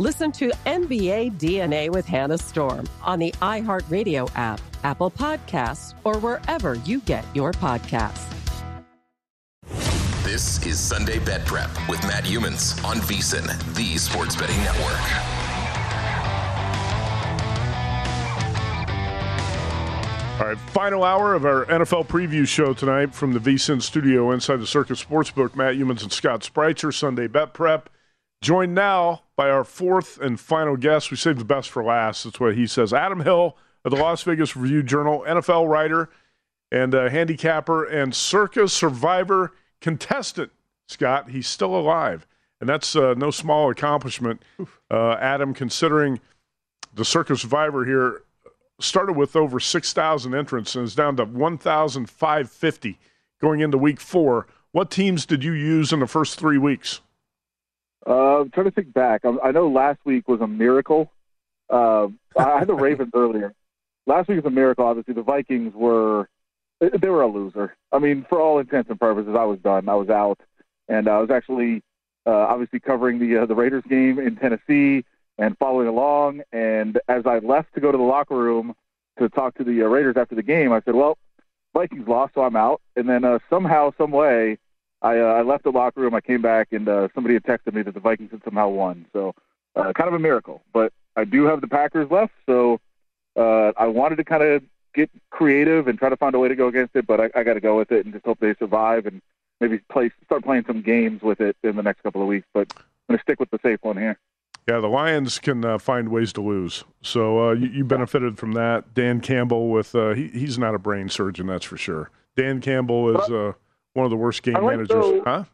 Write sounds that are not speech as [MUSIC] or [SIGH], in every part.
Listen to NBA DNA with Hannah Storm on the iHeartRadio app, Apple Podcasts, or wherever you get your podcasts. This is Sunday Bet Prep with Matt Youmans on VSIN, the Sports Betting Network. All right, final hour of our NFL preview show tonight from the VSIN studio inside the Circa Sportsbook. Matt Youmans and Scott Spreitzer, Sunday Bet Prep. Joined now by our fourth and final guest. We saved the best for last. That's what he says. Adam Hill of the Las Vegas Review Journal, NFL writer and uh, handicapper and Circa Survivor contestant. Scott, he's still alive, and that's uh, no small accomplishment. Uh, Adam, considering the Circa Survivor here started with over 6,000 entrants and is down to 1,550 going into week four. What teams did you use in the first three weeks? Uh, I'm trying to think back. I, I know last week was a miracle. Uh, I had the Ravens [LAUGHS] earlier. Last week was a miracle. Obviously, the Vikings were they were a loser. I mean, for all intents and purposes, I was done. I was out, and I was actually uh, obviously covering the uh, the Raiders game in Tennessee and following along. And as I left to go to the locker room to talk to the uh, Raiders after the game, I said, "Well, Vikings lost, so I'm out." And then uh, somehow, some way, I, uh, I left the locker room. I came back, and uh, somebody had texted me that the Vikings had somehow won. So, uh, kind of a miracle. But I do have the Packers left, so uh, I wanted to kind of get creative and try to find a way to go against it. But I, I got to go with it and just hope they survive and maybe play start playing some games with it in the next couple of weeks. But I'm going to stick with the safe one here. Yeah, the Lions can uh, find ways to lose. So uh, you, you, benefited from that. Dan Campbell with uh, he, he's not a brain surgeon, that's for sure. Dan Campbell is uh, one of the worst game like managers. Though, huh?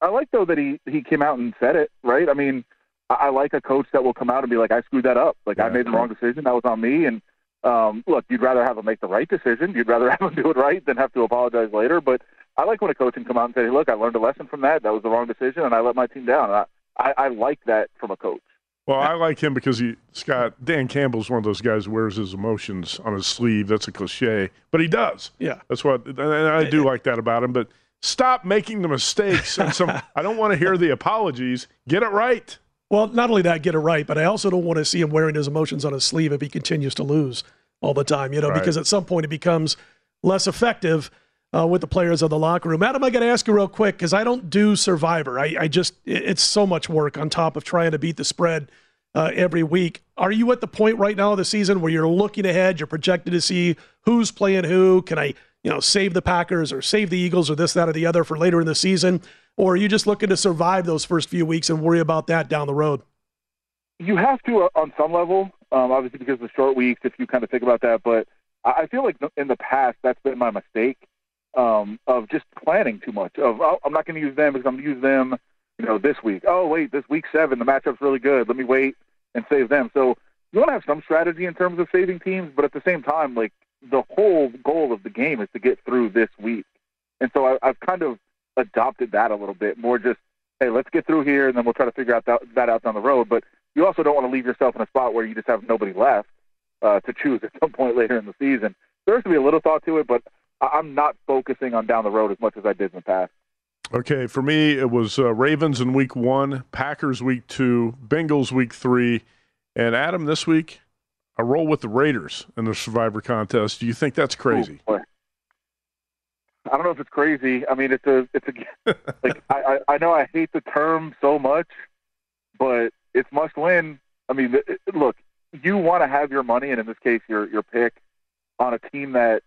I like though that he he came out and said it. Right? I mean, I, I like a coach that will come out and be like, "I screwed that up. Like yeah. I made the wrong decision. That was on me." And um, look, you'd rather have him make the right decision. You'd rather [LAUGHS] have him do it right than have to apologize later. But I like when a coach can come out and say, hey, "Look, I learned a lesson from that. That was the wrong decision, and I let my team down." I, I, I like that from a coach. Well, I like him because he, Scott, Dan Campbell's one of those guys who wears his emotions on his sleeve. That's a cliche, but he does. Yeah. That's what, and I do like that about him. But stop making the mistakes. And some, I don't want to hear the apologies. Get it right. Well, not only that, get it right, but I also don't want to see him wearing his emotions on his sleeve if he continues to lose all the time, you know, right. because at some point it becomes less effective uh, with the players of the locker room. Adam, I got to ask you real quick because I don't do Survivor. I, I, just it's so much work on top of trying to beat the spread uh, every week. Are you at the point right now of the season where you're looking ahead? You're projected to see who's playing who. Can I, you know, save the Packers or save the Eagles or this, that, or the other for later in the season? or are you just looking to survive those first few weeks and worry about that down the road? You have to uh, on some level, um, obviously because of the short weeks. If you kind of think about that, but I feel like in the past that's been my mistake um, of just planning too much. Of oh, I'm not going to use them because I'm going to use them, you know, this week. Oh wait, this week seven the matchup's really good. Let me wait and save them. So you want to have some strategy in terms of saving teams, but at the same time, like the whole goal of the game is to get through this week. And so I, I've kind of adopted that a little bit more just, hey, let's get through here and then we'll try to figure out that, that out down the road. But you also don't want to leave yourself in a spot where you just have nobody left uh, to choose at some point [LAUGHS] later in the season. There has to be a little thought to it, but I'm not focusing on down the road as much as I did in the past. Okay, for me, it was uh, Ravens in week one, Packers week two, Bengals week three, and Adam this week, I roll with the Raiders in the Survivor contest. Do you think that's crazy? Ooh, I don't know if it's crazy. I mean, it's a, it's a, [LAUGHS] like I, I know I hate the term so much, but it's must win. I mean, look, you want to have your money, and in this case, your your pick on a team that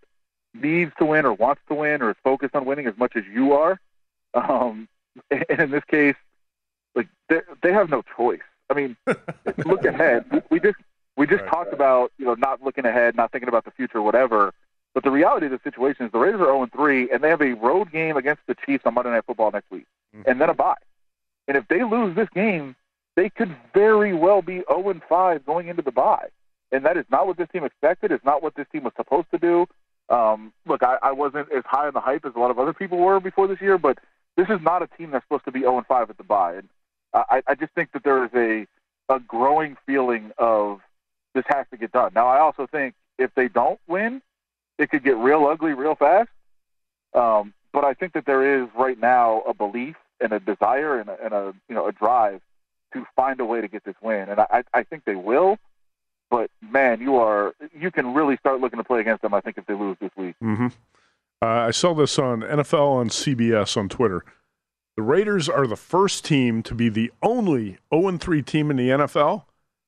needs to win or wants to win or is focused on winning as much as you are. Um, and [LAUGHS] in this case, like they, they have no choice. I mean, [LAUGHS] look ahead. We just we just right, talked right. about you know not looking ahead, not thinking about the future, whatever. But the reality of the situation is the Raiders are 0 3, and they have a road game against the Chiefs on Monday Night Football next week, mm-hmm. and then a bye. And if they lose this game, they could very well be 0 5 going into the bye. And that is not what this team expected. It's not what this team was supposed to do. Um, look, I, I wasn't as high on the hype as a lot of other people were before this year, but this is not a team that's supposed to be 0 5 at the bye. And I, I just think that there is a, a growing feeling of this has to get done. Now, I also think if they don't win, it could get real ugly real fast. Um, but I think that there is right now a belief and a desire and a, and a you know a drive to find a way to get this win, and I, I think they will. But man, you are you can really start looking to play against them. I think if they lose this week. Mm-hmm. Uh, I saw this on NFL on CBS on Twitter. The Raiders are the first team to be the only 0 3 team in the NFL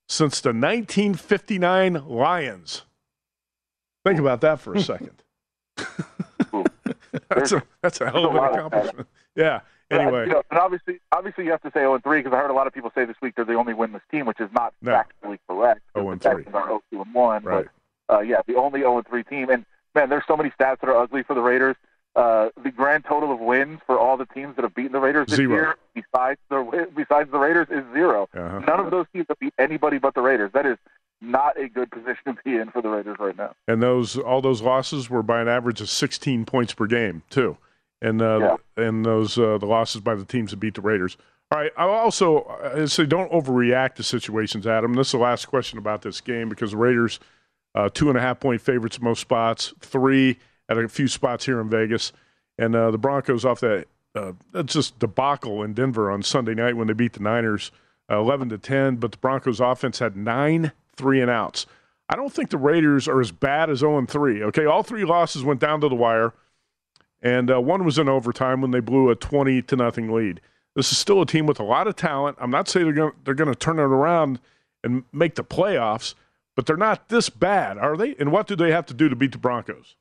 since the 1959 Lions. Think about that for a [LAUGHS] second. [LAUGHS] that's a that's a hell of an accomplishment. Yeah. Anyway, you know, and obviously, obviously, you have to say 0 3 because I heard a lot of people say this week they're the only winless team, which is not no. factually correct. 0 and 3. Are 0 and 1. Right. But uh, yeah, the only 0 3 team. And man, there's so many stats that are ugly for the Raiders. Uh, the grand total of wins for all the teams that have beaten the Raiders this zero. year, besides the besides the Raiders, is 0 uh-huh. None of those teams have beat anybody but the Raiders. That is not a good position to be in for the Raiders right now. And those all those losses were by an average of 16 points per game too, and uh, yeah. and those uh, the losses by the teams that beat the Raiders. All right. I also I say don't overreact to situations, Adam. This is the last question about this game because the Raiders uh, two and a half point favorites in most spots, three at a few spots here in Vegas, and uh, the Broncos off that uh, that's just debacle in Denver on Sunday night when they beat the Niners. Uh, 11 to 10, but the Broncos offense had nine three and outs. I don't think the Raiders are as bad as 0 3. Okay, all three losses went down to the wire, and uh, one was in overtime when they blew a 20 to nothing lead. This is still a team with a lot of talent. I'm not saying they're going they're going to turn it around and make the playoffs, but they're not this bad, are they? And what do they have to do to beat the Broncos?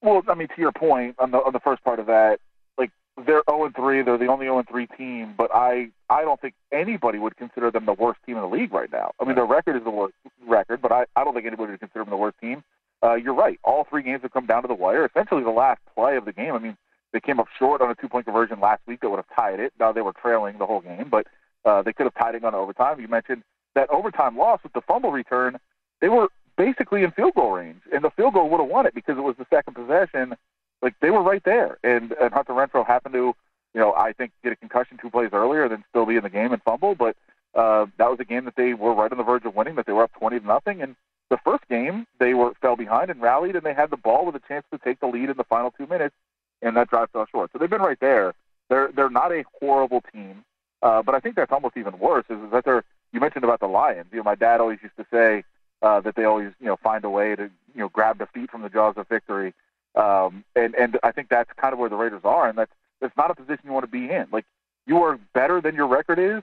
Well, I mean, to your point on the on the first part of that, like they're 0 3. They're the only 0 3 team, but I I don't think anybody would consider them the worst team in the league right now. I mean, their record is the worst record, but I, I don't think anybody would consider them the worst team. Uh, you're right. All three games have come down to the wire. Essentially, the last play of the game. I mean, they came up short on a two point conversion last week that would have tied it. Now they were trailing the whole game, but uh, they could have tied it on overtime. You mentioned that overtime loss with the fumble return. They were basically in field goal range, and the field goal would have won it because it was the second possession like they were right there. And and Hunter Renfrow happened to, you know, I think get a concussion two plays earlier, then still be in the game and fumble. But uh, that was a game that they were right on the verge of winning. That they were up twenty to nothing. And the first game they were fell behind and rallied, and they had the ball with a chance to take the lead in the final two minutes, and that drive fell short. So they've been right there. They're they're not a horrible team, uh, but I think that's almost even worse. Is, that they're you mentioned about the Lions. You know, my dad always used to say uh, that they always you know find a way to you know grab defeat from the jaws of victory. Um, and and I think that's kind of where the Raiders are, and that's that's not a position you want to be in. Like you are better than your record is,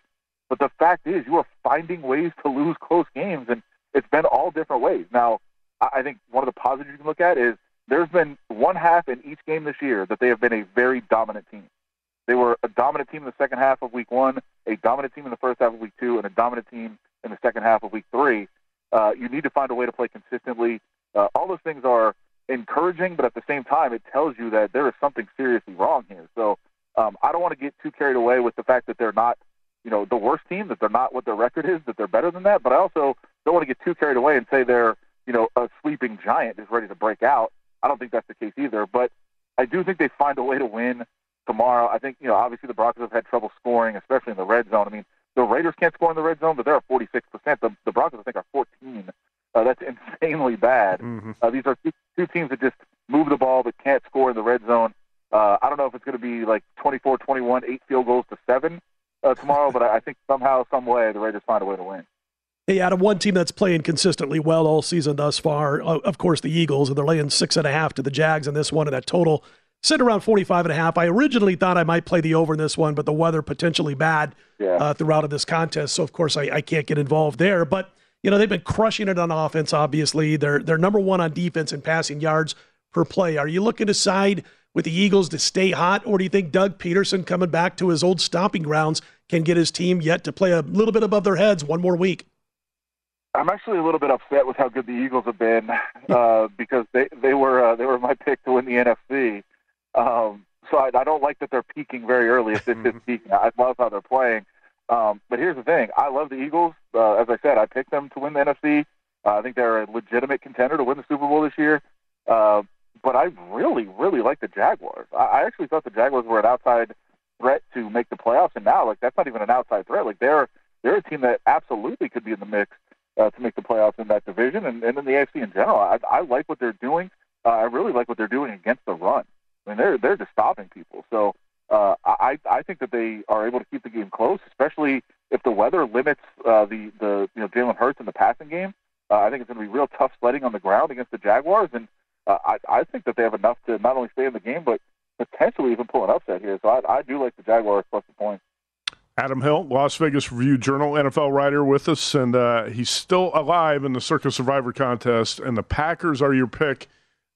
but the fact is you are finding ways to lose close games, and it's been all different ways. Now, I think one of the positives you can look at is there's been one half in each game this year that they have been a very dominant team. They were a dominant team in the second half of week one, a dominant team in the first half of week two, and a dominant team in the second half of week three. Uh, you need to find a way to play consistently. Uh, all those things are encouraging, but at the same time, it tells you that there is something seriously wrong here. So um, I don't want to get too carried away with the fact that they're not, you know, the worst team, that they're not what their record is, that they're better than that. But I also don't want to get too carried away and say they're, you know, a sleeping giant is ready to break out. I don't think that's the case either. But I do think they find a way to win tomorrow. I think, you know, obviously the Broncos have had trouble scoring, especially in the red zone. I mean, the Raiders can't score in the red zone, but they're at 46%. The, the Broncos, I think, are 14. Uh, that's [LAUGHS] insanely bad. Mm-hmm. Uh, these are two, two teams that just move the ball but can't score in the red zone. Uh, I don't know if it's going to be like 24 21, eight field goals to seven uh, tomorrow, [LAUGHS] but I think somehow, some way, the Raiders find a way to win. Hey, Adam, one team that's playing consistently well all season thus far, of course, the Eagles, and they're laying six and a half to the Jags in this one, and that total sitting around 45 and a half. I originally thought I might play the over in this one, but the weather potentially bad yeah. uh, throughout of this contest, so of course I, I can't get involved there. But you know they've been crushing it on offense. Obviously, they're they're number one on defense in passing yards per play. Are you looking to side with the Eagles to stay hot, or do you think Doug Pederson coming back to his old stomping grounds can get his team yet to play a little bit above their heads one more week? I'm actually a little bit upset with how good the Eagles have been uh, [LAUGHS] because they they were uh, they were my pick to win the NFC. Um, so I, I don't like that they're peaking very early. If this is [LAUGHS] peaking, I love how they're playing. Um, but here's the thing: I love the Eagles. Uh, as I said, I picked them to win the NFC. Uh, I think they're a legitimate contender to win the Super Bowl this year. Uh, but I really, really like the Jaguars. I, I actually thought the Jaguars were an outside threat to make the playoffs, and now like that's not even an outside threat. Like they're they're a team that absolutely could be in the mix uh, to make the playoffs in that division and, and in the AFC in general. I, I like what they're doing. Uh, I really like what they're doing against the run. I mean, they're they're just stopping people. So uh, I I think that they are able to keep the game close, especially if the weather limits uh, the the you know Jalen Hurts in the passing game. Uh, I think it's going to be real tough sledding on the ground against the Jaguars, and uh, I I think that they have enough to not only stay in the game but potentially even pull an upset here. So I, I do like the Jaguars plus the points. Adam Hill, Las Vegas Review Journal NFL writer, with us, and uh, he's still alive in the Circa Survivor contest. And the Packers are your pick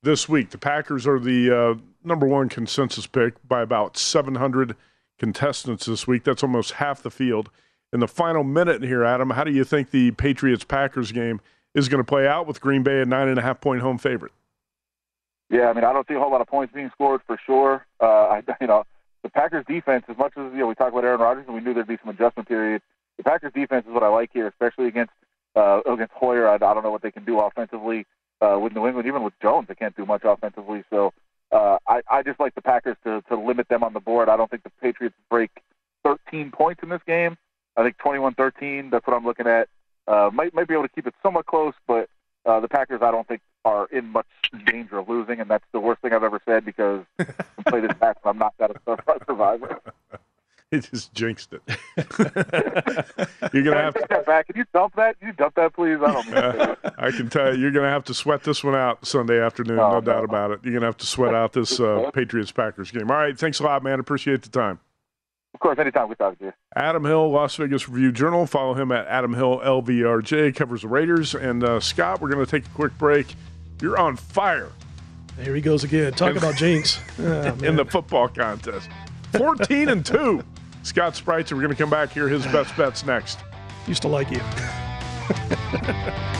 this week. The Packers are the uh, number one consensus pick by about 700 contestants this week. That's almost half the field. In the final minute here, Adam, how do you think the Patriots Packers game is going to play out with Green Bay a nine and a half point home favorite? Yeah, I mean, I don't see a whole lot of points being scored for sure. Uh, I, you know, the Packers defense, as much as you know, we talk about Aaron Rodgers and we knew there'd be some adjustment period. The Packers defense is what I like here, especially against uh, against Hoyer. I, I don't know what they can do offensively uh, with New England, even with Jones, they can't do much offensively. So uh, I, I just like the Packers to, to limit them on the board. I don't think the Patriots break 13 points in this game. I think 21-13. That's what I'm looking at. Uh, might might be able to keep it somewhat close, but uh, the Packers I don't think are in much danger of losing, and that's the worst thing I've ever said because I play this back, I'm not that a survivor. [LAUGHS] It just jinxed it. [LAUGHS] you're gonna have to that back. Can you dump that? Can you dump that, please? I don't. Uh, [LAUGHS] I can tell you, you're gonna have to sweat this one out Sunday afternoon. Oh, no, no, doubt no. about it. You're gonna have to sweat out this uh, Patriots Packers game. All right, thanks a lot, man. Appreciate the time. Of course, anytime we talk to you. Adam Hill, Las Vegas Review Journal. Follow him at Adam Hill LVRJ. Covers the Raiders. And uh, Scott, we're going to take a quick break. You're on fire. There he goes again. Talk about jinx oh, [LAUGHS] in the football contest. 14 and two. Scott Spreitzer, we're going to come back here. His best bets next. Used to like you. [LAUGHS]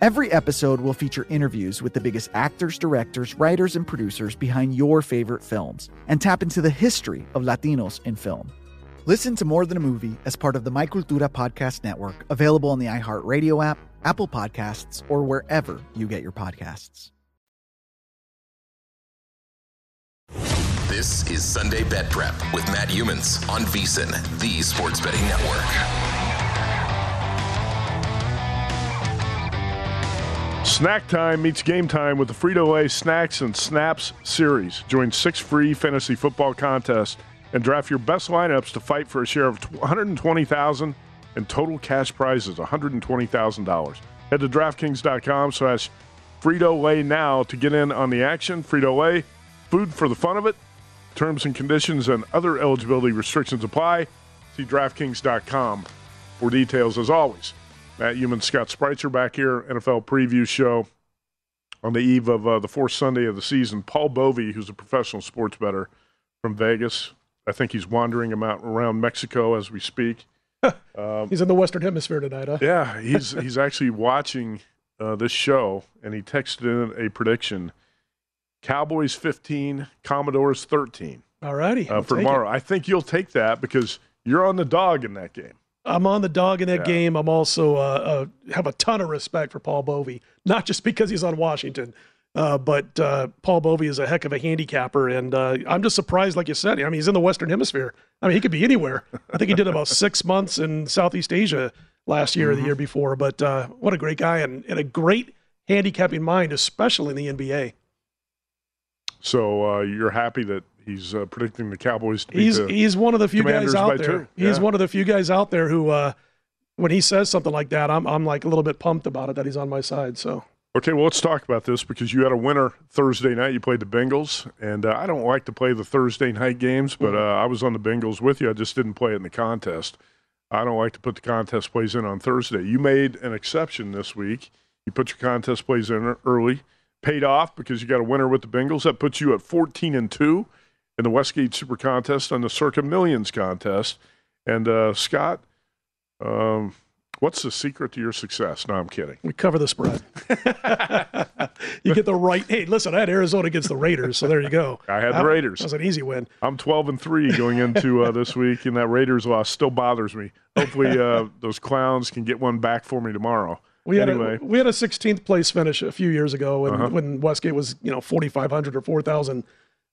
Every episode will feature interviews with the biggest actors, directors, writers, and producers behind your favorite films and tap into the history of Latinos in film. Listen to More Than a Movie as part of the My Cultura Podcast Network, available on the iHeartRadio app, Apple Podcasts, or wherever you get your podcasts. This is Sunday Bet Prep with Matt Youmans on VSIN, the Sports Betting Network. Snack time meets game time with the Frito Lay Snacks and Snaps series. Join six free fantasy football contests and draft your best lineups to fight for a share of 120,000 and total cash prizes $120,000. Head to DraftKings.com slash Frito Lay now to get in on the action. Frito Lay, food for the fun of it. Terms and conditions and other eligibility restrictions apply. See DraftKings.com for details as always. Matt Youmans, Scott Spreitzer back here, NFL preview show on the eve of uh, the fourth Sunday of the season. Paul Bovi, who's a professional sports bettor from Vegas, I think he's wandering about around Mexico as we speak. [LAUGHS] Um, he's in the Western Hemisphere tonight, huh? Yeah, [LAUGHS] he's he's actually watching uh, this show, and he texted in a prediction Cowboys 15, Commanders 13. All righty. Uh, for tomorrow. It. I think you'll take that because you're on the dog in that game. I'm on the dog in that yeah. game. I'm also uh, uh, have a ton of respect for Paul Bovi, not just because he's on Washington, uh, but uh, Paul Bovi is a heck of a handicapper, and uh, I'm just surprised, like you said. I mean, he's in the Western Hemisphere. I mean, he could be anywhere. I think he did about six [LAUGHS] months in Southeast Asia last year mm-hmm. or the year before. But uh, what a great guy and, and a great handicapping mind, especially in the NBA. So uh, you're happy that he's uh, predicting the Cowboys to he's, the He's one of the few guys out there. Yeah. He's one of the few guys out there who, uh, when he says something like that, I'm I'm like a little bit pumped about it that he's on my side. So. Okay, well, let's talk about this because you had a winner Thursday night. You played the Bengals, and uh, I don't like to play the Thursday night games, but mm-hmm. uh, I was on the Bengals with you. I just didn't play it in the contest. I don't like to put the contest plays in on Thursday. You made an exception this week. You put your contest plays in early paid off because you got a winner with the Bengals. That puts you at 14 and 2 in the Westgate Super Contest and the Circa Millions contest. And uh, Scott, um, what's the secret to your success? No, I'm kidding. We cover the spread. [LAUGHS] you get the right. Hey, listen, I had Arizona against the Raiders, so there you go. I had the Raiders. That was an easy win. I'm 12 and three going into uh, this week, and that Raiders loss still bothers me. Hopefully, uh, those clowns can get one back for me tomorrow. We anyway. a, we had a 16th place finish a few years ago when, uh-huh. when Westgate was you know 4,500 or 4,000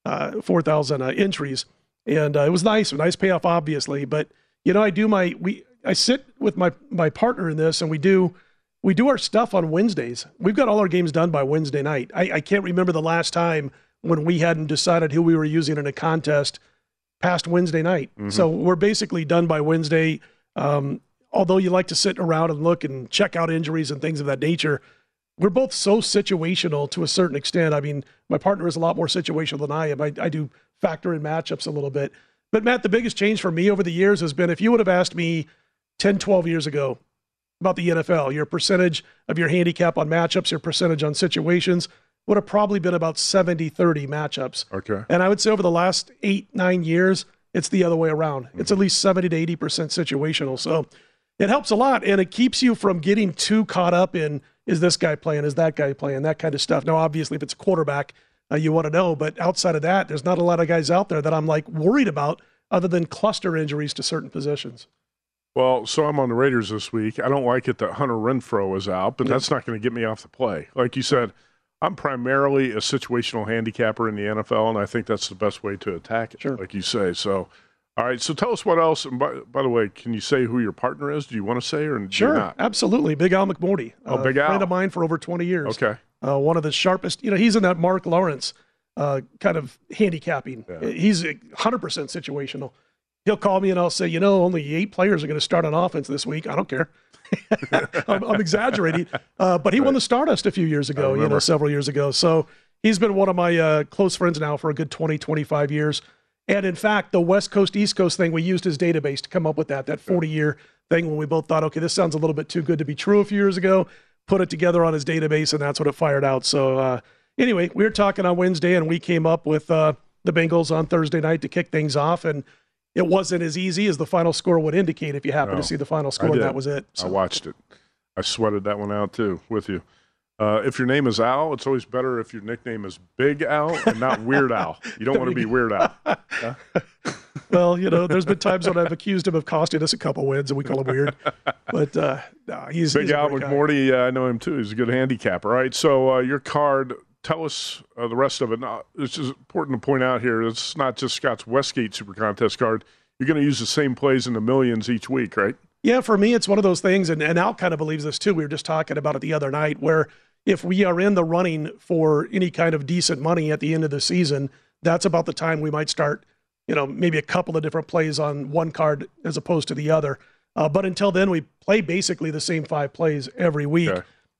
uh, 4,000 uh, entries, and uh, it was nice, a nice payoff, obviously. But you know, I do my we I sit with my my partner in this, and we do we do our stuff on Wednesdays. We've got all our games done by Wednesday night. I, I can't remember the last time when we hadn't decided who we were using in a contest past Wednesday night. Mm-hmm. So we're basically done by Wednesday. Um, although you like to sit around and look and check out injuries and things of that nature, we're both so situational to a certain extent. I mean, my partner is a lot more situational than I am. I, I do factor in matchups a little bit. But Matt, the biggest change for me over the years has been if you would have asked me 10, 12 years ago about the NFL, your percentage of your handicap on matchups, your percentage on situations would have probably been about 70 30 matchups. Okay. And I would say over the last eight, nine years, it's the other way around. It's mm-hmm. at least 70 to 80% situational. So it helps a lot and it keeps you from getting too caught up in is this guy playing, is that guy playing, that kind of stuff. Now, obviously, if it's a quarterback, uh, you want to know, but outside of that, there's not a lot of guys out there that I'm like worried about other than cluster injuries to certain positions. Well, so I'm on the Raiders this week. I don't like it that Hunter Renfrow is out, but Yeah. that's not going to get me off the play. Like you said, I'm primarily a situational handicapper in the NFL, and I think that's the best way to attack it, like you say. So, all right. So tell us what else. And by, by the way, can you say who your partner is? Do you want to say or Sure, not? absolutely. Big Al McMordie. Oh, Big Al. friend of mine for over 20 years. Okay. Uh, one of the sharpest, you know, he's in that Mark Lawrence uh, kind of handicapping. He's a 100% situational. He'll call me and I'll say, you know, only eight players are going to start on offense this week. I don't care. [LAUGHS] I'm, I'm exaggerating, uh, but he won the Stardust a few years ago, you know, several years ago. So he's been one of my uh, close friends now for a good 20, 25 years. And in fact, the West Coast East Coast thing, we used his database to come up with that, that 40 year thing when we both thought, okay, this sounds a little bit too good to be true a few years ago. Put it together on his database, and that's what it fired out. So, uh, anyway, we were talking on Wednesday, and we came up with uh, the Bengals on Thursday night to kick things off. And it wasn't as easy as the final score would indicate if you happen No, to see the final score, and that was it. I watched it. I sweated that one out too with you. Uh, if your name is Al, it's always better if your nickname is Big Al and not Weird Al. You don't want to be Weird Al. Huh? [LAUGHS] well, you know, there's been times when I've accused him of costing us a couple wins, and we call him weird. But uh, no, he's Big he's Al. McMordie, uh, I know him too. He's a good handicapper. All right, so uh, your card, tell us uh, the rest of it. Now, it's just important to point out here, it's not just Scott's Westgate Super Contest card. You're going to use the same plays in the millions each week, right? Yeah, for me, it's one of those things, and, and Al kind of believes this too. We were just talking about it the other night, where if we are in the running for any kind of decent money at the end of the season, that's about the time we might start, you know, maybe a couple of different plays on one card as opposed to the other. Uh, but until then, we play basically the same five plays every week.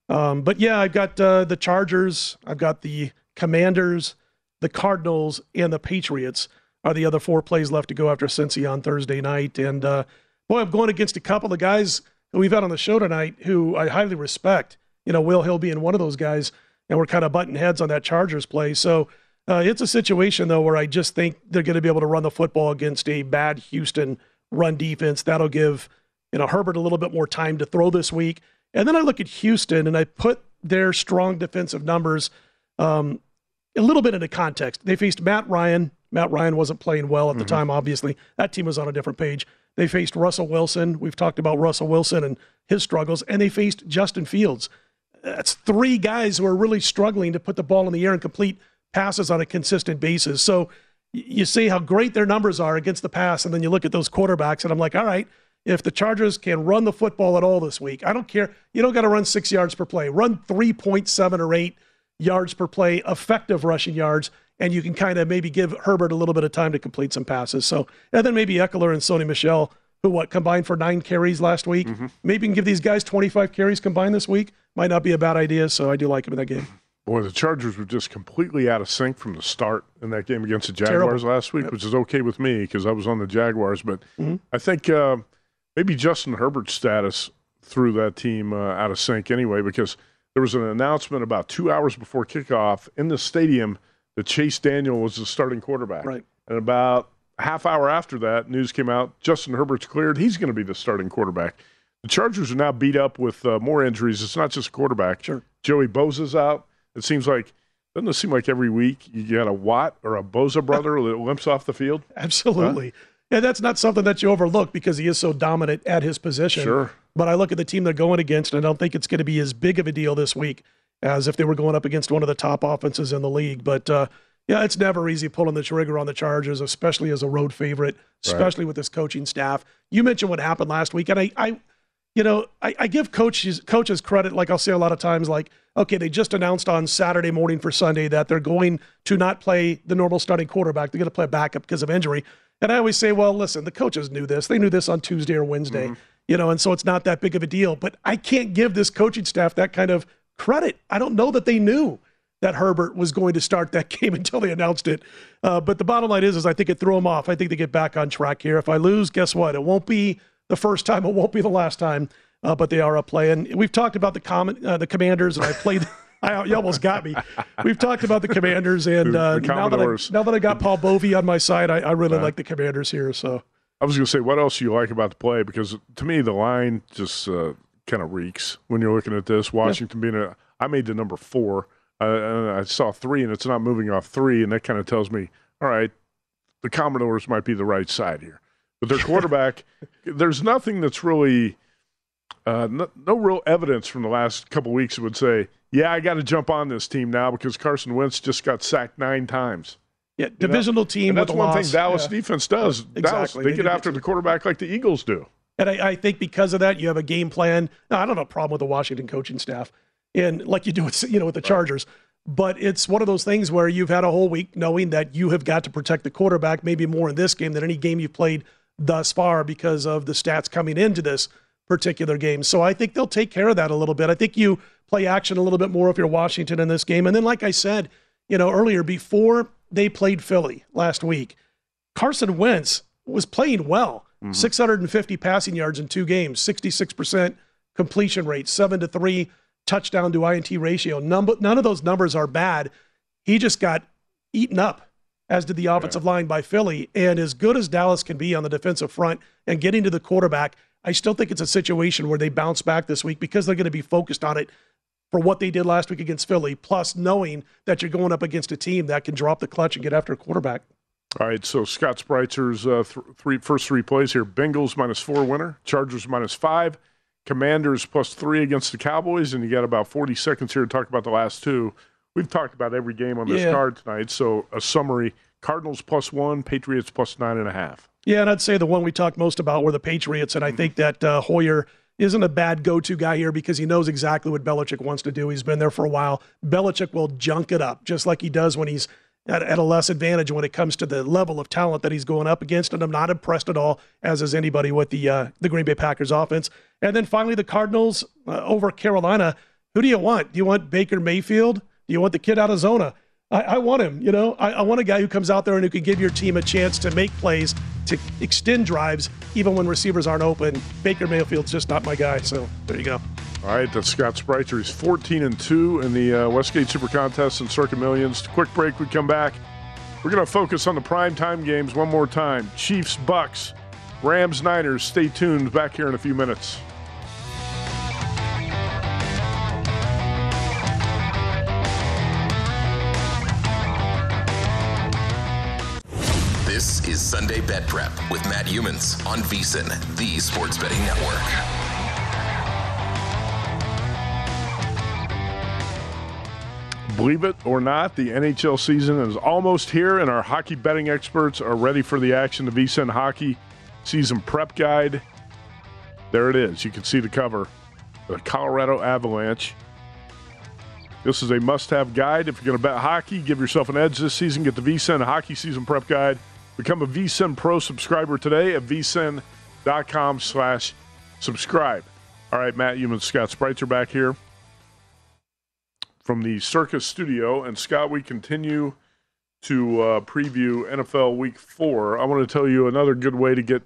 Um, but yeah, I've got uh, the Chargers, I've got the Commanders, the Cardinals, and the Patriots are the other four plays left to go after Cincy on Thursday night. And uh, boy, I'm going against a couple of guys who we've had on the show tonight who I highly respect. You know, Will Hill being one of those guys, and we're kind of butting heads on that Chargers play. So uh, it's a situation though where I just think they're going to be able to run the football against a bad Houston run defense. That'll give you know Herbert a little bit more time to throw this week. And then I look at Houston and I put their strong defensive numbers um, a little bit into context. They faced Matt Ryan. Matt Ryan wasn't playing well at the time, obviously. That team was on a different page. They faced Russell Wilson. We've talked about Russell Wilson and his struggles. And they faced Justin Fields. That's three guys who are really struggling to put the ball in the air and complete passes on a consistent basis. So you see how great their numbers are against the pass, and then you look at those quarterbacks, and I'm like, all right, if the Chargers can run the football at all this week, I don't care. You don't got to run six yards per play. Run 3.7 or 8 yards per play, effective rushing yards, and you can kind of maybe give Herbert a little bit of time to complete some passes. So, and then maybe Ekeler and Sony Michel, who what combined for nine carries last week. Maybe you can give these guys 25 carries combined this week. Might not be a bad idea. So I do like him in that game. Boy, the Chargers were just completely out of sync from the start in that game against the Jaguars Terrible. last week, which is okay with me because I was on the Jaguars. But Mhm. I think uh, maybe Justin Herbert's status threw that team uh, out of sync anyway because there was an announcement about two hours before kickoff in the stadium that Chase Daniel was the starting quarterback. Right. And about a half hour after that, news came out Justin Herbert's cleared. He's going to be the starting quarterback. The Chargers are now beat up with uh, more injuries. It's not just a quarterback. Sure. Joey Bosa's out. It seems like doesn't it seem like every week you got a Watt or a Bosa brother [LAUGHS] that limps off the field? Absolutely. Yeah, that's not something that you overlook because he is so dominant at his position. Sure. But I look at the team they're going against, and I don't think it's going to be as big of a deal this week as if they were going up against one of the top offenses in the league. But uh, Yeah, it's never easy pulling the trigger on the Chargers, especially as a road favorite, especially right. with this coaching staff. You mentioned what happened last week, and I, I you know, I, I, give coaches coaches credit. Like I'll say a lot of times, like, okay, they just announced on Saturday morning for Sunday that they're going to not play the normal starting quarterback. They're going to play a backup because of injury. And I always say, well, listen, the coaches knew this. They knew this on Tuesday or Wednesday, mm-hmm. you know, and so it's not that big of a deal. But I can't give this coaching staff that kind of credit. I don't know that they knew that Herbert was going to start that [LAUGHS] game until they announced it. Uh, but the bottom line is, is I think it threw them off. I think they get back on track here. If I lose, guess what? It won't be the first time. It won't be the last time. Uh, but they are up and We've talked about the com- uh, the Commanders, and I played. [LAUGHS] I, you almost got me. We've talked about the Commanders, [LAUGHS] and uh, now that I now that I got Paul Bovi on my side, I, I really like the Commanders here. So I was going to say, what else do you like about the play? Because to me, the line just uh, kind of reeks when you're looking at this. Washington yeah. being a, I made the number four. Uh, I saw three, and it's not moving off three, and that kind of tells me, all right, the Commanders might be the right side here. But their quarterback, [LAUGHS] there's nothing that's really, uh, no, no, real evidence from the last couple weeks that would say, yeah, I got to jump on this team now because Carson Wentz just got sacked nine times. Yeah, divisional know? team. And that's one loss. thing Dallas yeah. defense does. Exactly. Dallas, they, they get after the quarterback like the Eagles do. And I, I, think because of that, you have a game plan. Now, I don't have a problem with the Washington coaching staff and like you do with you know with the Chargers. But it's one of those things where you've had a whole week knowing that you have got to protect the quarterback, maybe more in this game than any game you've played thus far because of the stats coming into this particular game. So I think they'll take care of that a little bit. I think you play action a little bit more if you're Washington in this game. And then, like I said, you know, earlier before they played Philly last week, Carson Wentz was playing well. Mm-hmm. 650 passing yards in two games, 66% completion rate, seven to three touchdown to INT ratio. None, none of those numbers are bad. He just got eaten up, as did the offensive yeah. line by Philly. And as good as Dallas can be on the defensive front and getting to the quarterback, I still think it's a situation where they bounce back this week because they're going to be focused on it for what they did last week against Philly, plus knowing that you're going up against a team that can drop the clutch and get after a quarterback. All right, so Scott Spreitzer's uh, th- three first three plays here: Bengals minus four winner, Chargers minus five, Commanders plus three against the Cowboys, and you got about 40 seconds here to talk about the last two. We've talked about every game on this yeah. card tonight, so a summary Cardinals plus one, Patriots plus nine and a half. Yeah, and I'd say the one we talked most about were the Patriots, and I think that uh, Hoyer isn't a bad go-to guy here because he knows exactly what Belichick wants to do. He's been there for a while. Belichick will junk it up just like he does when he's at, at, a less advantage when it comes to the level of talent that he's going up against. And I'm not impressed at all, as is anybody with the uh, the Green Bay Packers offense. And then finally, the Cardinals uh, over Carolina. Who do you want? Do you want Baker Mayfield? Do you want the kid out of Zona? I, I want him. You know, I, I, want a guy who comes out there and who can give your team a chance to make plays, to extend drives, even when receivers aren't open. Baker Mayfield's just not my guy. So there you go. All right, that's Scott Spreitzer. He's 14 and 2 in the uh, Westgate Super Contest and Circa Millions. Quick break, we come back. We're going to focus on the prime time games one more time Chiefs, Bucks, Rams, Niners. Stay tuned. Back here in a few minutes. This is Sunday Bet Prep with Matt Youmans on VSIN, the Sports Betting Network. Believe it or not, the NHL season is almost here, and our hockey betting experts are ready for the action. The VSIN Hockey Season Prep Guide. There it is. You can see the cover. The Colorado Avalanche. This is a must have guide. If you're going to bet hockey, give yourself an edge this season. Get the VSIN Hockey Season Prep Guide. Become a VSIN Pro subscriber today at vsin.com slash subscribe. All right, Matt Youmans, Scott Spreitzer back here from the Circa Studio. And Scott, we continue to uh, preview NFL Week Four. I want to tell you another good way to get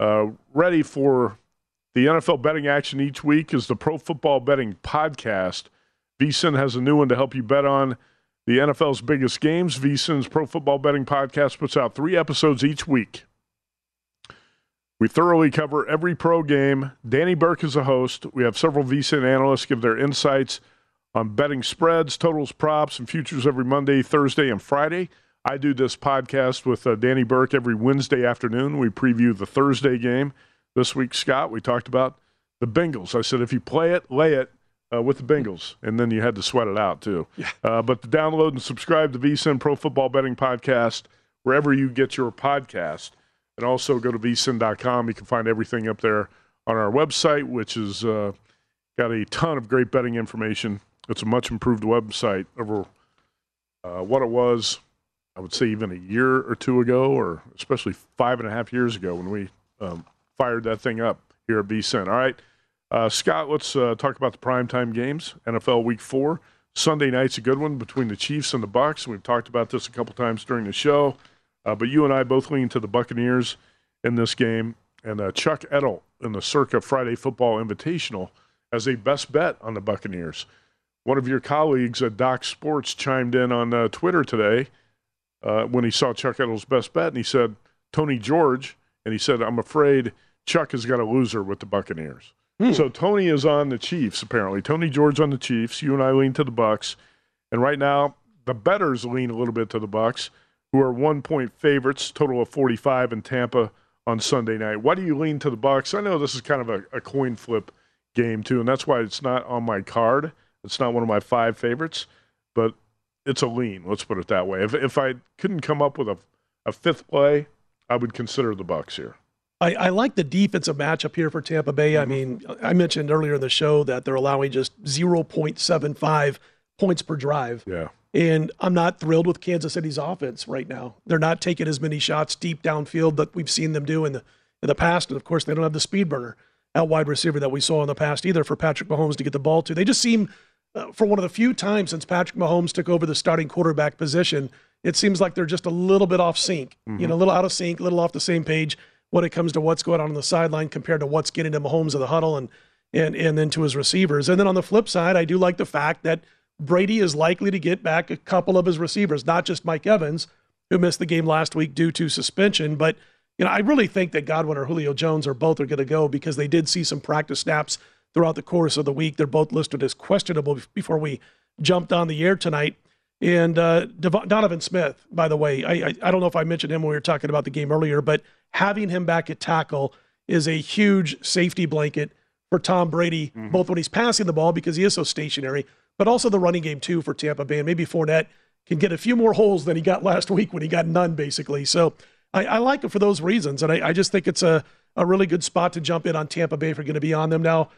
uh, ready for the NFL betting action each week is the Pro Football Betting Podcast. VSIN has a new one to help you bet on the NFL's biggest games. VSIN's Pro Football Betting Podcast puts out three episodes each week. We thoroughly cover every pro game. Danny Burke is a host. We have several VSIN analysts give their insights on betting spreads, totals, props, and futures every Monday, Thursday, and Friday. I do this podcast with uh, Danny Burke every Wednesday afternoon. We preview the Thursday game. This week, Scott, we talked about the Bengals. I said if you play it, lay it, uh, with the Bengals, and then you had to sweat it out too. Yeah. Uh, but to download and subscribe to VSIN Pro Football Betting Podcast wherever you get your podcast, and also go to vsin.com. You can find everything up there on our website, which has uh, got a ton of great betting information. It's a much improved website over uh, what it was, I would say, even a year or two ago, or especially five and a half years ago when we um, fired that thing up here at VSIN. All right. Uh, Scott, let's uh, talk about the primetime games. NFL Week Four. Sunday night's a good one between the Chiefs and the Bucks. We've talked about this a couple times during the show, uh, but you and I both lean to the Buccaneers in this game. And uh, Chuck Edel in the Circa Friday Football Invitational as a best bet on the Buccaneers. One of your colleagues at Doc Sports chimed in on uh, Twitter today uh, when he saw Chuck Edel's best bet, and he said Tony George, and he said, "I'm afraid Chuck has got a loser with the Buccaneers." Hmm. So Tony is on the Chiefs apparently. Tony George on the Chiefs. You and I lean to the Bucks, and right now the betters lean a little bit to the Bucks, who are one point favorites, total of 45 in Tampa on Sunday night. Why do you lean to the Bucks? I know this is kind of a, a coin flip game too, and that's why it's not on my card. It's not one of my five favorites, but it's a lean. Let's put it that way. If if I couldn't come up with a a fifth play, I would consider the Bucks here. I, I, like the defensive matchup here for Tampa Bay. Mm-hmm. I mean, I mentioned earlier in the show that they're allowing just 0.75 points per drive. Yeah. And I'm not thrilled with Kansas City's offense right now. They're not taking as many shots deep downfield that we've seen them do in the in the past. And of course, they don't have the speed burner at wide receiver that we saw in the past either for Patrick Mahomes to get the ball to. They just seem, for one of the few times since Patrick Mahomes took over the starting quarterback position, it seems like they're just a little bit off sync, mm-hmm. you know, a little out of sync, a little off the same page when it comes to what's going on on the sideline compared to what's getting to Mahomes of the huddle and and and then to his receivers. And then on the flip side, I do like the fact that Brady is likely to get back a couple of his receivers, not just Mike Evans, who missed the game last week due to suspension, but you know, I really think that Godwin or Julio Jones or both are going to go because they did see some practice snaps throughout the course of the week. They're both listed as questionable before we jumped on the air tonight. And uh, Donovan Smith, by the way, I, I, I don't know if I mentioned him when we were talking about the game earlier, but having him back at tackle is a huge safety blanket for Tom Brady, mm-hmm. both when he's passing the ball because he is so stationary, but also the running game too for Tampa Bay. And maybe Fournette can get a few more holes than he got last week when he got none, basically. So I, I like it for those reasons, and I, I, just think it's a, a really good spot to jump in on Tampa Bay if you're going to be on them. Now,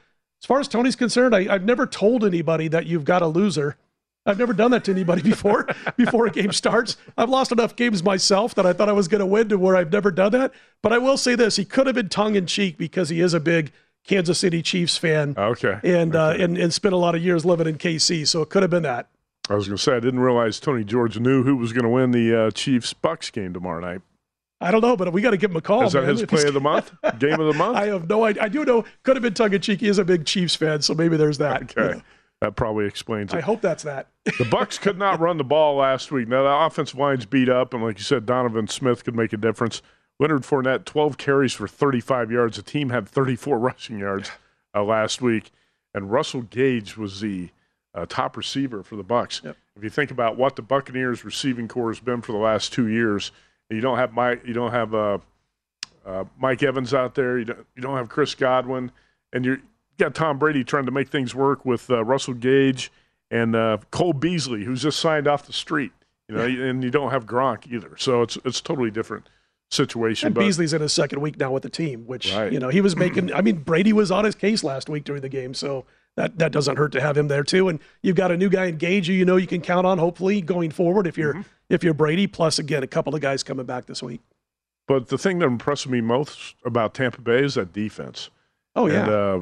as far as Tony's concerned, I, I've never told anybody that you've got a loser. I've never done that to anybody [LAUGHS] before. before a game starts, I've lost enough games myself that I thought I was going to win to where I've never done that. But I will say this: he could have been tongue in cheek because he is a big Kansas City Chiefs fan. Okay, and okay. Uh, and and spent a lot of years living in KC, so it could have been that. I was going to say I didn't realize Tony George knew who was going to win the uh, Chiefs Bucs game tomorrow night. I don't know, but we got to give him a call. Is that man. his play of the month? [LAUGHS] Game of the month? I have no idea. I do know. Could have been tongue in cheek. He is a big Chiefs fan, so maybe there's that. Okay. You know. That probably explains it. I hope that's that. [LAUGHS] the Bucks could not run the ball last week. Now the offensive line's beat up, and like you said, Donovan Smith could make a difference. Leonard Fournette, 12 carries for 35 yards. The team had 34 [LAUGHS] rushing yards uh, last week, and Russell Gage was the uh, top receiver for the Bucks. Yep. If you think about what the Buccaneers receiving corps has been for the last two years, you don't have Mike, you don't have uh, uh, Mike Evans out there. You don't, you don't have Chris Godwin, and you're, you got Tom Brady trying to make things work with uh, Russell Gage and uh, Cole Beasley, who's just signed off the street. You know, yeah. and you don't have Gronk either, so it's it's totally different situation. And but, Beasley's in his second week now with the team, which right. you know he was making. I mean, Brady was on his case last week during the game, so that that doesn't hurt to have him there too. And you've got a new guy in Gage, who you know you can count on hopefully going forward if you're mm-hmm. If you're Brady. Plus, again, a couple of guys coming back this week. But the thing that impressed me most about Tampa Bay is that defense. Oh yeah. And, uh,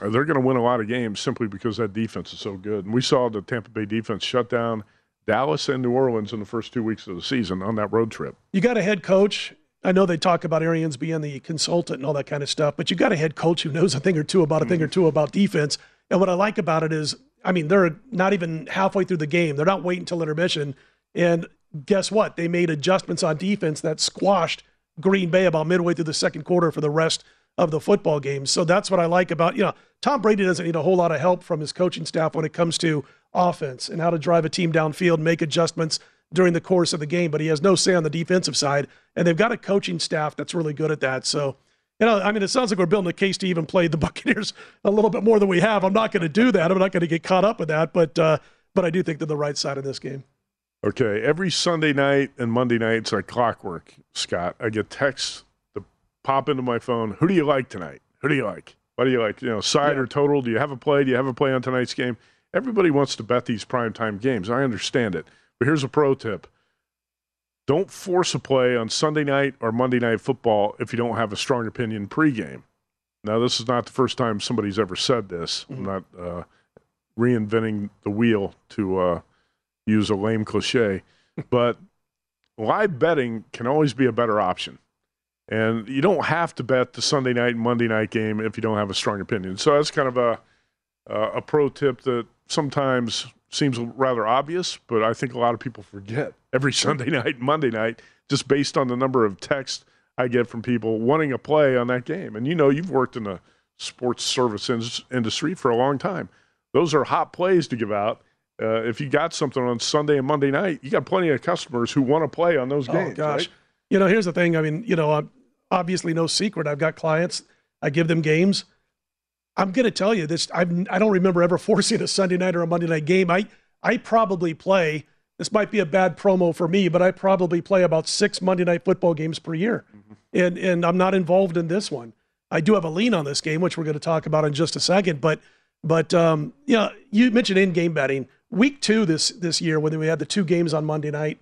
they're going to win a lot of games simply because that defense is so good. And we saw the Tampa Bay defense shut down Dallas and New Orleans in the first two weeks of the season on that road trip. You got a head coach. I know they talk about Arians being the consultant and all that kind of stuff, but you got a head coach who knows a thing or two about a thing or mm-hmm. two about defense. And what I like about it is, I mean, they're not even halfway through the game. They're not waiting until intermission. And guess what? They made adjustments on defense that squashed Green Bay about midway through the second quarter for the rest of the football game. So that's what I like about, you know, Tom Brady doesn't need a whole lot of help from his coaching staff when it comes to offense and how to drive a team downfield, make adjustments during the course of the game, but he has no say on the defensive side. And they've got a coaching staff that's really good at that. So you know, I mean, it sounds like we're building a case to even play the [LAUGHS] Buccaneers a little bit more than we have. I'm not going to do that. I'm not going to get caught up with that. But uh, but I do think they're the right side of this game. Okay, every Sunday night and Monday night, it's like clockwork, Scott. I get texts to pop into my phone. Who do you like tonight? Who do you like? What do you like? You know, side yeah. or total? Do you have a play? Do you have a play on tonight's game? Everybody wants to bet these primetime games. I understand it. But here's a pro tip don't force a play on Sunday night or Monday night football if you don't have a strong opinion pregame. Now, this is not the first time somebody's ever said this. I'm not uh, reinventing the wheel to uh, use a lame cliche, but live betting can always be a better option. And you don't have to bet the Sunday night and Monday night game if you don't have a strong opinion. So that's kind of a uh, a pro tip that sometimes seems rather obvious, but I think a lot of people forget every [LAUGHS] Sunday night Monday night just based on the number of texts I get from people wanting a play on that game. And you know, you've worked in the sports service in- industry for a long time. Those are hot plays to give out. Uh, if you got something on Sunday and Monday night, you got plenty of customers who want to play on those games. Oh gosh, right? you know, here's the thing. I mean, you know, obviously no secret. I've got clients. I give them games. I'm going to tell you this. I've, I don't remember ever [LAUGHS] forcing a Sunday night or a Monday night game. I I probably play. This might be a bad promo for me, but I probably play about six Monday night football games per year, mm-hmm. and and I'm not involved in this one. I do have a lean on this game, which we're going to talk about in just a second. But but um, yeah, you mentioned in-game betting. Week two this this year when we had the two games on Monday night,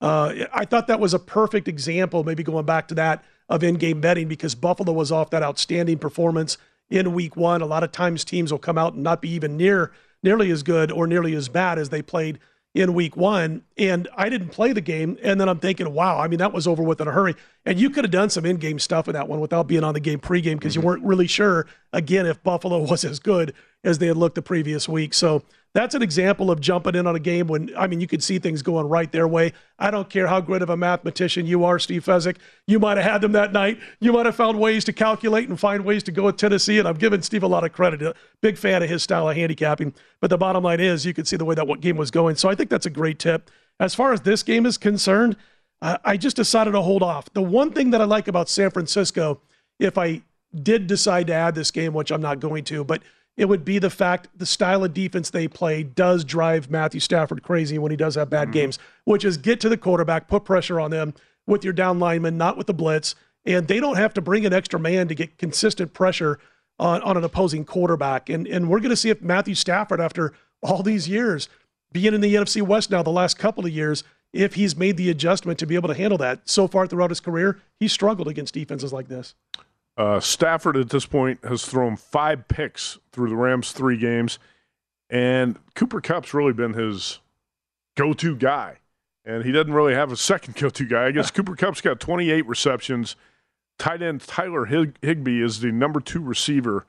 uh, I thought that was a perfect example. Maybe going back to that of in-game betting because Buffalo was off that outstanding performance in Week One. A lot of times teams will come out and not be even near nearly as good or nearly as bad as they played in week one. And I didn't play the game. And then I'm thinking, wow, I mean, that was over with in a hurry. And you could have done some in game stuff in that one without being on the game pregame because mm-hmm. you weren't really sure, again, if Buffalo [LAUGHS] was as good as they had looked the previous week. So that's an example of jumping in on a game when, I mean, you could see things going right their way. I don't care how great of a mathematician you are, Steve Fezzik. You might have had them that night. You might have found ways to calculate and find ways to go with Tennessee. And I'm giving Steve a lot of credit. Big fan of his style of handicapping. But the bottom line is, you could see the way that what game was going. So I think that's a great tip. As far as this game is concerned, I just decided to hold off. The one thing that I like about San Francisco, if I did decide to add this game, which I'm not going to, but it would be the fact the style of defense they play does drive Matthew Stafford crazy when he does have bad mm-hmm. games, which is get to the quarterback, put pressure on them with your down lineman, not with the blitz. And they don't have to bring an extra man to get consistent pressure on, on an opposing quarterback. And, and we're going to see if Matthew Stafford, after all these years, being in the NFC West now, the last couple of years, if he's made the adjustment to be able to handle that. So far throughout his career, he's struggled against defenses like this. Uh, Stafford at this point has thrown five picks through the Rams' three games, and Cooper Kupp's really been his go-to guy, and he doesn't really have a second [LAUGHS] go-to guy. I guess [LAUGHS] Cooper Kupp's got 28 receptions. Tight end Tyler Hig- Higbee is the number two receiver,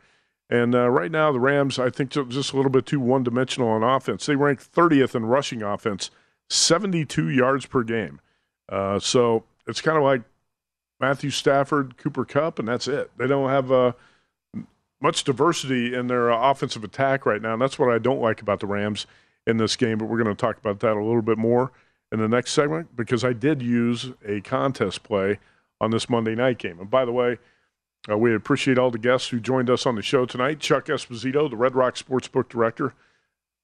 and uh, right now the Rams, I think, just a little bit too one-dimensional on offense. They rank 30th in rushing offense, 72 yards per game. Uh, so it's kind of like Matthew Stafford, Cooper Kupp, and that's it. They don't have uh, much diversity in their uh, offensive attack right now, and that's what I don't like about the Rams in this game. But we're going to talk about that a little bit more in the next segment because I did use a contest play on this Monday night game. And by the way, uh, we appreciate all the guests who joined us on the show tonight. Chuck Esposito, the Red Rock Sportsbook Director.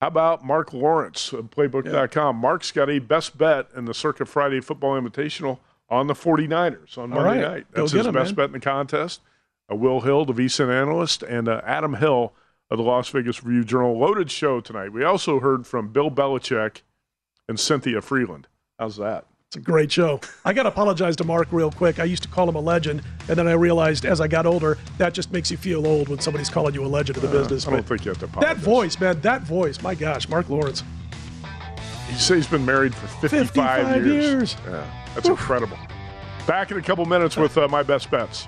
How about Marc Lawrence of Playbook.com? Yeah. Mark's got a best bet in the Circa Friday Football Invitational on the 49ers on Monday right. night. That's his him, best man. bet in the contest. Uh, Will Hill, the VSIN analyst, and uh, Adam Hill of the Las Vegas Review Journal. Loaded show tonight. We also heard from Bill Belichick and Cynthia Frelund. How's that? It's a great show. I got to apologize to Mark real quick. I used to call him a legend, and then I realized as I got older, that just makes you feel old when somebody's calling you a legend of the uh, business. I don't but think you have to apologize. That voice, man, that voice. My gosh, Marc Lawrence. You say he's been married for 55, 55 years. years. Yeah, that's incredible. Back in a couple minutes with uh, my best bets.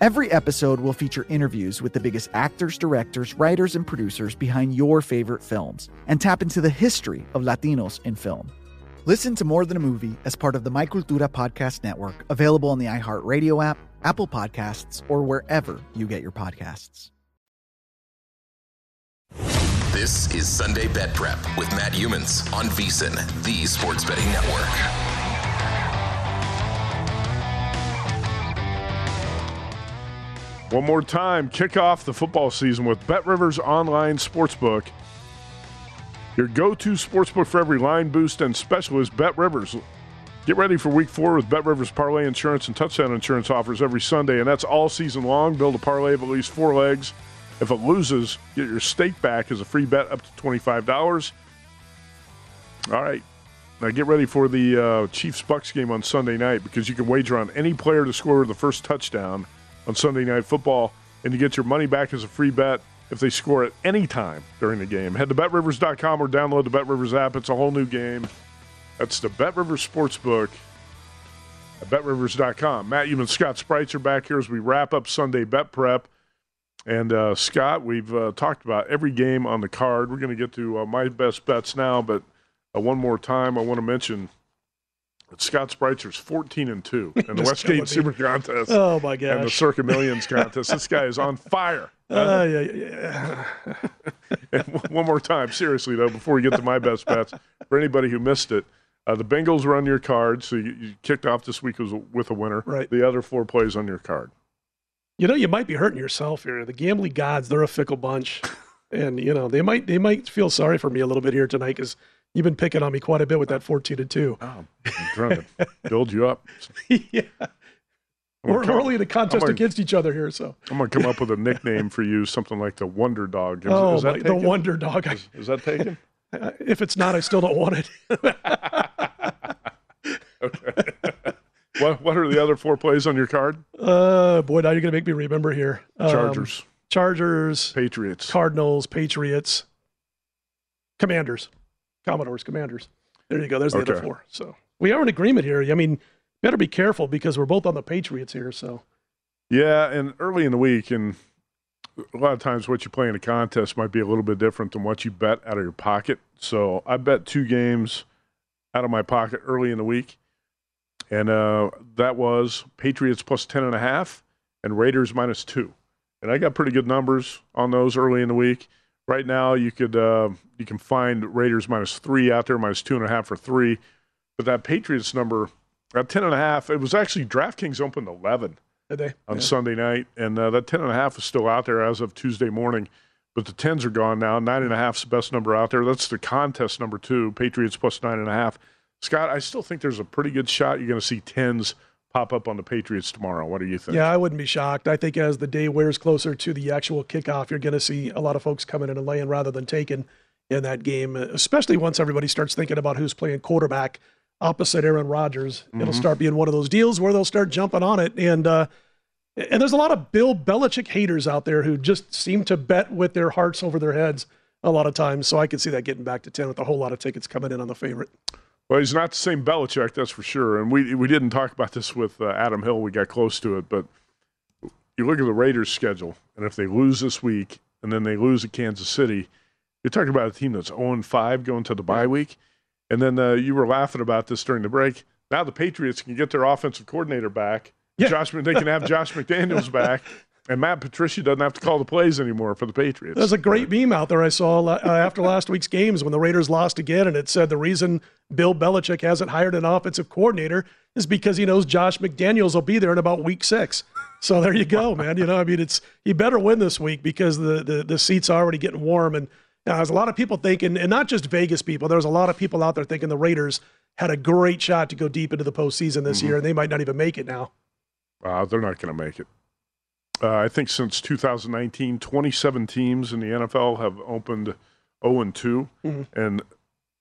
Every episode will feature interviews with the biggest actors, directors, writers, and producers behind your favorite films and tap into the history of Latinos in film. Listen to More Than a Movie as part of the My Cultura Podcast Network, available on the iHeartRadio app, Apple Podcasts, or wherever you get your podcasts. This is Sunday Bet Prep with Matt Youmans on VSIN, the Sports Betting Network. One more time, kick off the football season with Bet Rivers Online Sportsbook. Your go to sportsbook for every line boost and specialist, Bet Rivers. Get ready for week four with Bet Rivers Parlay Insurance and Touchdown Insurance offers every Sunday, and that's all season long. Build a parlay of at least four legs. If it loses, get your stake back as a free bet up to $25. All right. Now get ready for the uh, Chiefs Bucks game on Sunday night because you can wager on any player to score the first touchdown on Sunday Night Football, and you get your money back as a free bet if they score at any time during the game. Head to betrivers.com or download the BetRivers app. It's a whole new game. That's the BetRivers Sportsbook at betrivers.com. Matt, you and Scott Spreitzer are back here as we wrap up Sunday Bet Prep. And uh, Scott, we've uh, talked about every game on the card. We're going to get to uh, my best bets now, but uh, one more time, I want to mention Scott Spreitzer's 14 and 2 in the [LAUGHS] Westgate. Super Contest. Oh, my god. And the gosh. Circa Millions [LAUGHS] Contest. this guy is on fire. Uh, [LAUGHS] yeah, yeah, And one more time, seriously though, before we get to my best bets, for anybody who missed it, uh, the Bengals were on your card, so you, you kicked off this week was with a winner. Right. The other four plays on your card. You know, you might be hurting yourself here. The gambling gods, they're a fickle bunch. And, you know, they might they might feel sorry for me a little bit here tonight because you've been picking on me quite a bit with that 14 to 2. Oh, I'm trying to build you up. [LAUGHS] yeah. We're, gonna come- only in a contest gonna- against each other here. So, I'm going to come up with a nickname for you, something like the Wonder Dog. Is, oh, is that my, the wonder dog. Is, is that taken? [LAUGHS] if it's not, I still don't want it. [LAUGHS] okay. what, what are the other four plays on your card? Uh, boy, now you're going to make me remember here. Um, Chargers, Chargers, Patriots. Cardinals, Patriots, Commanders, Commodores, Commanders. There you go. There's the other four. So we are in agreement here. I mean, better be careful because we're both on the Patriots here. So, yeah, and early in the week, and a lot of times what you play in a contest might be a little bit different than what you bet out of your pocket. So I bet two games out of my pocket early in the week, and uh, that was Patriots plus ten and a half and Raiders minus two, and I got pretty good numbers on those early in the week. Right now, you could uh, you can find Raiders minus three out there, minus two and a half for three, but that Patriots number at ten and a half, it was actually DraftKings opened eleven on Yeah. Sunday night, and uh, that ten and a half is still out there as of Tuesday morning. But the tens are gone now. Nine and a half is the best number out there. That's the contest number two. Patriots plus nine and a half. Scott, I still think there's a pretty good shot you're going to see tens pop up on the Patriots tomorrow. What do you think? Yeah, I wouldn't be shocked. I think as the day wears closer to the actual kickoff, you're going to see a lot of folks coming in and laying rather than taking in that game, especially once everybody starts thinking about who's playing quarterback opposite Aaron Rodgers. It'll Mhm. start being one of those deals where they'll start jumping on it. And, uh, and there's a lot of Bill Belichick haters out there who just seem to bet with their hearts over their heads a lot of times. So I could see that getting back to 10 with a whole lot of tickets coming in on the favorite. Well, he's not the same Belichick, that's for sure. And we we didn't talk about this with uh, Adam Hill. We got close to it, but you look at the Raiders' schedule, and if they lose this week and then they lose at Kansas City, you're talking about a team that's 0 5 going to the bye week. And then uh, you were laughing about this during the break. Now the Patriots can get their offensive coordinator back. Yeah. Josh, they can have Josh [LAUGHS] McDaniels back, and Matt Patricia doesn't have to call the plays anymore for the Patriots. There's a great meme out there I saw uh, [LAUGHS] after last week's games when the Raiders lost again, and it said the reason Bill Belichick hasn't hired an offensive coordinator is because he knows Josh McDaniels will be there in about week six. So there you go, man. You know, I mean, it's he better win this week because the the, the seats are already getting warm, and know, there's a lot of people thinking, and not just Vegas people. There's a lot of people out there thinking the Raiders had a great shot to go deep into the postseason this year, and they might not even make it now. Uh, they're not going to make it. Uh, I think since 2019, 27 teams in the NFL have opened 0 and 2, Mhm. and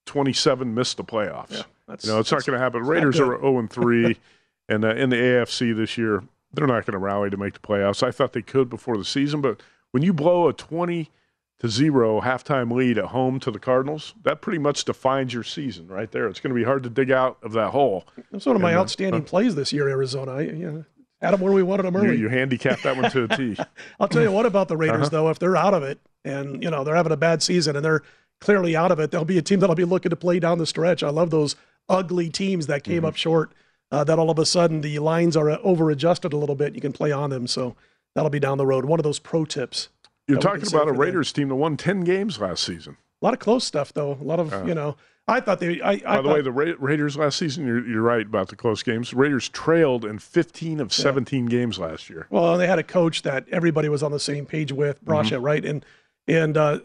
27 missed the playoffs. Yeah, that's- you know, it's not going to happen. Raiders are 0 and 3, [LAUGHS] and uh, in the AFC this year, they're not going to rally to make the playoffs. I thought they could before the season, but when you blow a 20 to zero halftime lead at home to the Cardinals, that pretty much defines your season right there. It's going to be hard to dig out of that hole. That's one of my And, uh, outstanding plays this year, Arizona. I, you know, them where we wanted them early. you handicapped that one to a T. [LAUGHS] I'll tell you what about the Raiders Uh-huh. though. If they're out of it, and you know they're having a bad season, and they're clearly out of it, they'll be a team that'll be looking to play down the stretch. I love those ugly teams that Mm-hmm. came up short. Uh, that all of a sudden the lines are over adjusted a little bit. You can play on them, so that'll be down the road. One of those pro tips. You're that we can talking about a for them. Raiders team that won 10 games last season. A lot of close stuff though. A lot of Uh. you know. I thought they. I, I By the thought- way, the Ra- Raiders last season, you're, you're right about the close games. Raiders trailed in 15 of 17 games last year. Well, they had a coach that everybody was on the same page with, Bisaccia, right? And and uh,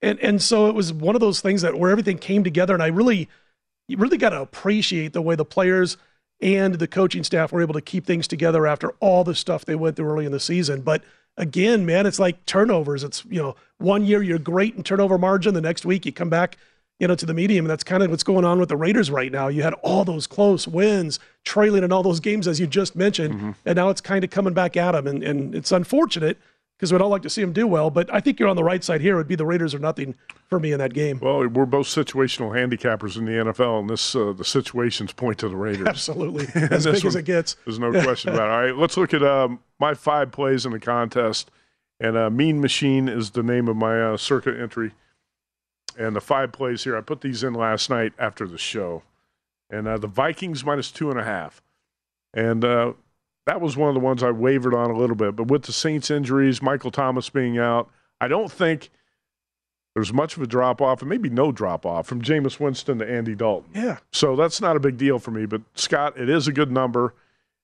and and so it was one of those things that where everything came together, and I really, you really got to appreciate the way the players and the coaching staff were able to keep things together after all the stuff they went through early in the season. But again, man, it's like turnovers. It's you know, one year you're great in turnover margin, the next week you come back. You know, to the medium, and that's kind of what's going on with the Raiders right now. You had all those close wins, trailing in all those games, as you just mentioned, and now it's kind of coming back at them, and, and it's unfortunate because we'd all like to see them do well. But I think you're on the right side here. It would be the Raiders or nothing for me in that game. Well, we're both situational handicappers in the NFL, and this uh, the situations point to the Raiders. [LAUGHS] Absolutely, [LAUGHS] as big as it gets. There's no question about it. All right, let's look at um, my five plays in the contest. And uh, Mean Machine is the name of my uh, Circa entry. And the five plays here, I put these in last night after the show. And uh, the Vikings minus two and a half. And uh, that was one of the ones I wavered on a little bit. But with the Saints injuries, Michael Thomas being out, I don't think there's much of a drop off, and maybe no drop off from Jameis Winston to Andy Dalton. Yeah. So that's not a big deal for me. But Scott, it is a good number.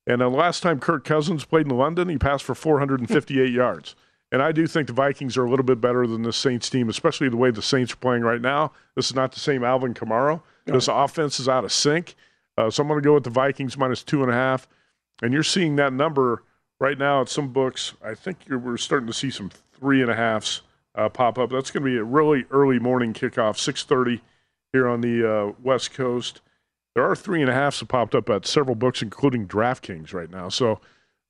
And the last time Kirk Cousins played in London, he passed for 458 [LAUGHS] yards. And I do think the Vikings are a little bit better than the Saints team, especially the way the Saints are playing right now. This is not the same Alvin Kamara. This offense is out of sync. Uh, so I'm going to go with the Vikings minus two and a half. And you're seeing that number right now at some books. I think you're, we're starting to see some three and a halves uh, pop up. That's going to be a really early morning kickoff, 6:30 here on the uh, West Coast. There are three and a halves that popped up at several books, including DraftKings right now. So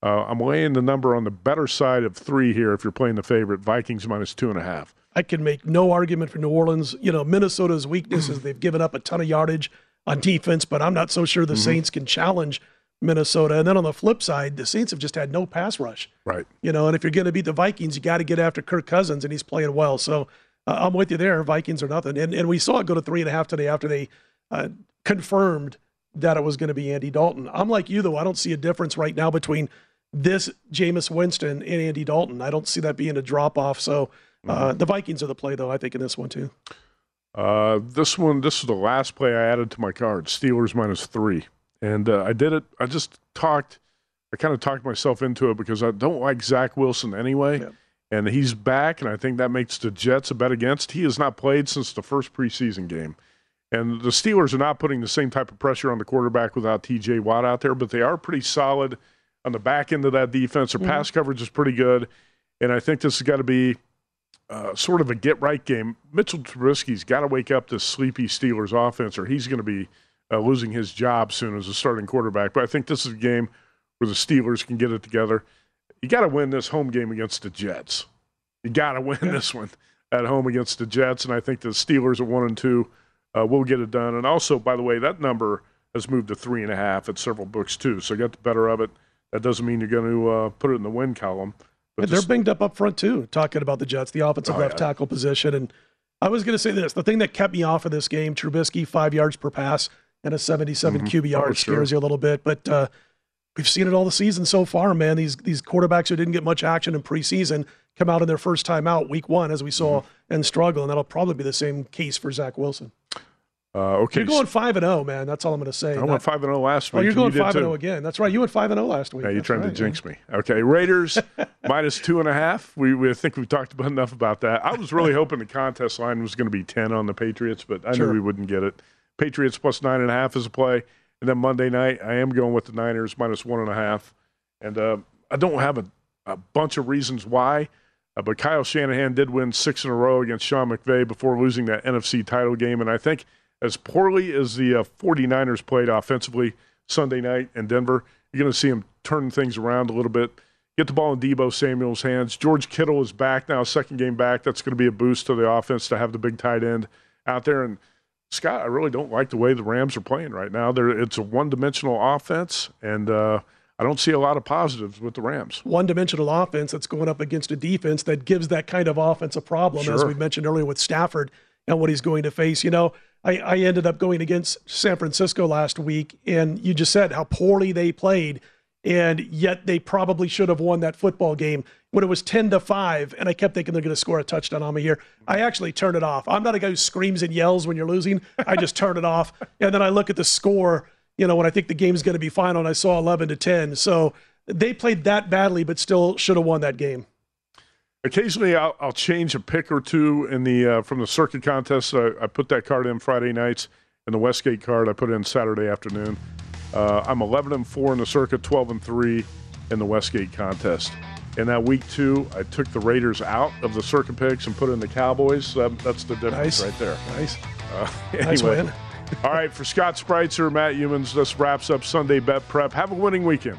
uh, I'm laying the number on the better side of three here. If you're playing the favorite, Vikings minus two and a half. I can make no argument for New Orleans. You know, Minnesota's weakness is they've given up a ton of yardage on defense, but I'm not so sure the Mhm. Saints can challenge Minnesota. And then on the flip side, the Saints have just had no pass rush. Right. You know, and if you're going to beat the Vikings, you got to get after Kirk Cousins, and he's playing well. So uh, I'm with you there. Vikings are nothing. And, and we saw it go to three and a half today after they uh, confirmed that it was going to be Andy Dalton. I'm like you, though. I don't see a difference right now between this Jameis Winston and Andy Dalton. I don't see that being a drop off. So uh, Mm-hmm. the Vikings are the play, though, I think, in this one, too. Uh, this one, this is the last play I added to my card. Steelers minus three, and uh, I did it. I just talked. I kind of talked myself into it because I don't like Zach Wilson anyway, and he's back, and I think that makes the Jets a bet against. He has not played since the first preseason game, and the Steelers are not putting the same type of pressure on the quarterback without T.J. Watt out there, but they are pretty solid on the back end of that defense. Their pass coverage is pretty good, and I think this has got to be uh, sort of a get right game. Mitchell Trubisky's got to wake up this sleepy Steelers offense, or he's going to be uh, losing his job soon as a starting quarterback. But I think this is a game where the Steelers can get it together. You got to win this home game against the Jets. You got to win this one at home against the Jets, and I think the Steelers at one and two uh, will get it done. And also, by the way, that number has moved to three and a half at several books too. So get the better of it. That doesn't mean you're going to uh, put it in the win column. But And they're the- binged up up front too. Talking about the Jets, the offensive Oh, left yeah. tackle position, and I was going to say this: the thing that kept me off of this game, Trubisky five yards per pass and a 77 Mhm. QBR Oh, sure. scares you a little bit, but uh, we've seen it all the season so far, man. These these quarterbacks who didn't get much action in preseason come out in their first time out, week one, as we saw, Mm-hmm. and struggle, and that'll probably be the same case for Zach Wilson. Uh, okay, You're going five and zero, man. That's all I'm going to say. I went five and zero last week. Oh, week. you're going you five and zero again. That's right. You went five and zero last week. Yeah, you're That's trying right, to jinx me. Okay, Raiders [LAUGHS] minus two and a half. We, we think we've talked about enough about that. I was really hoping the contest line was going to be ten on the Patriots, but I Sure. knew we wouldn't get it. Patriots plus nine and a half is a play, and then Monday night I am going with the Niners minus one and a half, and uh, I don't have a, a bunch of reasons why. Uh, but Kyle Shanahan did win six in a row against Sean McVay before losing that NFC title game. And I think as poorly as the uh, 49ers played offensively Sunday night in Denver, you're going to see them turn things around a little bit. Get the ball in Deebo Samuel's hands. George Kittle is back now, second game back. That's going to be a boost to the offense to have the big tight end out there. And Scott, I really don't like the way the Rams are playing right now. They're, it's a one dimensional offense, and uh, I don't see a lot of positives with the Rams. one dimensional offense that's going up against a defense that gives that kind of offense a problem, as we mentioned earlier with Stafford and what he's going to face. You know, I, I ended up going against San Francisco last week, and you just said how poorly they played, and yet they probably should have won that football game. When it was 10 to 5 and i kept thinking they're going to score a touchdown on me here i actually turned it off. I'm not a guy who screams and yells when you're losing. I just turn it off. And then i look at the score you know when i think the game's going to be final and i saw 11 to 10 so they played that badly but still should have won that game Occasionally, I'll, I'll change a pick or two in the uh, from the Circa contest. I, I put that card in Friday nights, and the Westgate card I put in Saturday afternoon. Uh, I'm 11 and four in the Circa, 12 and three in the Westgate contest. In that week two, I took the Raiders out of the Circa picks and put in the Cowboys. Um, that's the difference Nice. right there. nice Uh, [LAUGHS] Nice win. All right, for Scott Spreitzer, Matt Youmans, this wraps up Sunday Bet Prep. Have a winning weekend.